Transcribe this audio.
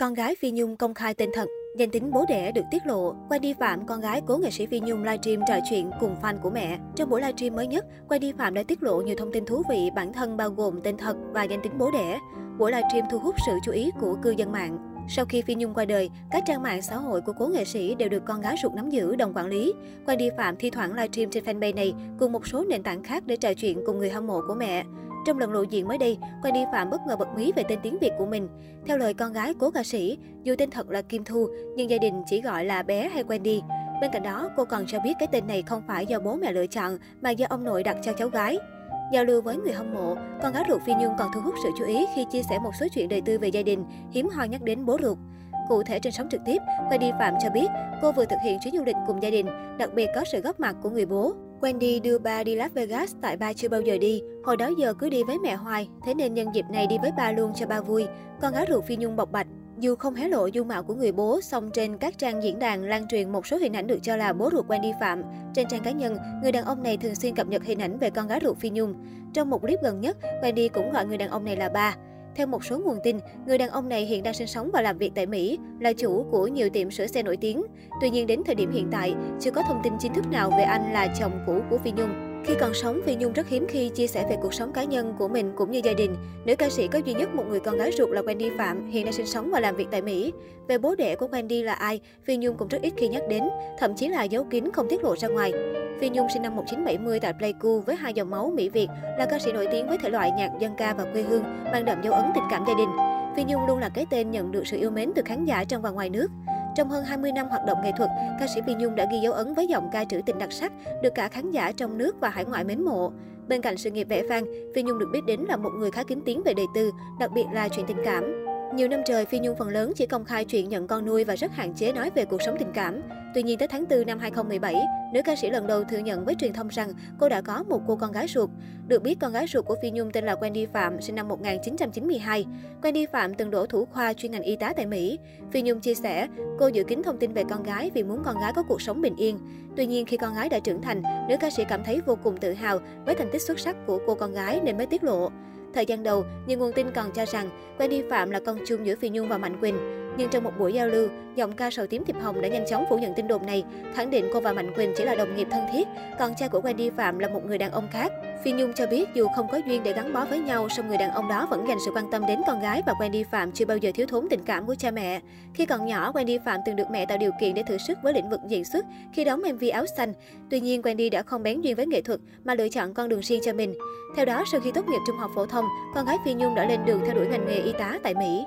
Con gái Phi Nhung công khai tên thật, danh tính bố đẻ được tiết lộ. Wendy Phạm, con gái cố nghệ sĩ Phi Nhung livestream trò chuyện cùng fan của mẹ. Trong buổi livestream mới nhất, Wendy Phạm đã tiết lộ nhiều thông tin thú vị bản thân bao gồm tên thật và danh tính bố đẻ. Buổi livestream thu hút sự chú ý của cư dân mạng. Sau khi Phi Nhung qua đời, các trang mạng xã hội của cố nghệ sĩ đều được con gái ruột nắm giữ, đồng quản lý. Wendy Phạm thi thoảng livestream trên fanpage này cùng một số nền tảng khác để trò chuyện cùng người hâm mộ của mẹ. Trong lần lộ diện mới đây, Wendy Phạm bất ngờ bật mí về tên tiếng Việt của mình. Theo lời con gái cố ca sĩ, dù tên thật là Kim Thu, nhưng gia đình chỉ gọi là bé hay Wendy. Bên cạnh đó, cô còn cho biết cái tên này không phải do bố mẹ lựa chọn, mà do ông nội đặt cho cháu gái. Giao lưu với người hâm mộ, con gái ruột Phi Nhung còn thu hút sự chú ý khi chia sẻ một số chuyện đời tư về gia đình, hiếm hoi nhắc đến bố ruột. Cụ thể trên sóng trực tiếp, Wendy Phạm cho biết cô vừa thực hiện chuyến du lịch cùng gia đình, đặc biệt có sự góp mặt của người bố. Wendy đưa ba đi Las Vegas tại ba chưa bao giờ đi. Hồi đó giờ cứ đi với mẹ hoài, thế nên nhân dịp này đi với ba luôn cho ba vui. Con gái ruột Phi Nhung bộc bạch. Dù không hé lộ dung mạo của người bố, song trên các trang diễn đàn lan truyền một số hình ảnh được cho là bố ruột Wendy Phạm. Trên trang cá nhân, người đàn ông này thường xuyên cập nhật hình ảnh về con gái ruột Phi Nhung. Trong một clip gần nhất, Wendy cũng gọi người đàn ông này là ba. Theo một số nguồn tin, người đàn ông này hiện đang sinh sống và làm việc tại Mỹ, là chủ của nhiều tiệm sửa xe nổi tiếng. Tuy nhiên đến thời điểm hiện tại, chưa có thông tin chính thức nào về anh là chồng cũ của Phi Nhung. Khi còn sống, Phi Nhung rất hiếm khi chia sẻ về cuộc sống cá nhân của mình cũng như gia đình. Nữ ca sĩ có duy nhất một người con gái ruột là Wendy Phạm, hiện đang sinh sống và làm việc tại Mỹ. Về bố đẻ của Wendy là ai, Phi Nhung cũng rất ít khi nhắc đến, thậm chí là giấu kín không tiết lộ ra ngoài. Phi Nhung sinh năm 1970 tại Pleiku với hai dòng máu Mỹ Việt, là ca sĩ nổi tiếng với thể loại nhạc dân ca và quê hương, mang đậm dấu ấn tình cảm gia đình. Phi Nhung luôn là cái tên nhận được sự yêu mến từ khán giả trong và ngoài nước. Trong hơn 20 năm hoạt động nghệ thuật, ca sĩ Phi Nhung đã ghi dấu ấn với giọng ca trữ tình đặc sắc, được cả khán giả trong nước và hải ngoại mến mộ. Bên cạnh sự nghiệp vẽ vang, Phi Nhung được biết đến là một người khá kín tiếng về đời tư, đặc biệt là chuyện tình cảm. Nhiều năm trời, Phi Nhung phần lớn chỉ công khai chuyện nhận con nuôi và rất hạn chế nói về cuộc sống tình cảm. Tuy nhiên, tới tháng 4 năm 2017, nữ ca sĩ lần đầu thừa nhận với truyền thông rằng cô đã có một cô con gái ruột. Được biết, con gái ruột của Phi Nhung tên là Wendy Phạm, sinh năm 1992. Wendy Phạm từng đổ thủ khoa chuyên ngành y tá tại Mỹ. Phi Nhung chia sẻ, cô giữ kín thông tin về con gái vì muốn con gái có cuộc sống bình yên. Tuy nhiên, khi con gái đã trưởng thành, nữ ca sĩ cảm thấy vô cùng tự hào với thành tích xuất sắc của cô con gái nên mới tiết lộ. Thời gian đầu, nhiều nguồn tin còn cho rằng Wendy Phạm là con chung giữa Phi Nhung và Mạnh Quỳnh. Nhưng trong một buổi giao lưu, giọng ca sầu tím Thiệp Hồng đã nhanh chóng phủ nhận tin đồn này, khẳng định cô và Mạnh Quỳnh chỉ là đồng nghiệp thân thiết, còn cha của Wendy Phạm là một người đàn ông khác. Phi Nhung cho biết dù không có duyên để gắn bó với nhau, song người đàn ông đó vẫn dành sự quan tâm đến con gái và Wendy Phạm chưa bao giờ thiếu thốn tình cảm của cha mẹ. Khi còn nhỏ, Wendy Phạm từng được mẹ tạo điều kiện để thử sức với lĩnh vực diễn xuất khi đóng MV áo xanh. Tuy nhiên, Wendy đã không bén duyên với nghệ thuật mà lựa chọn con đường riêng cho mình. Theo đó, sau khi tốt nghiệp trung học phổ thông, con gái Phi Nhung đã lên đường theo đuổi ngành nghề y tá tại Mỹ.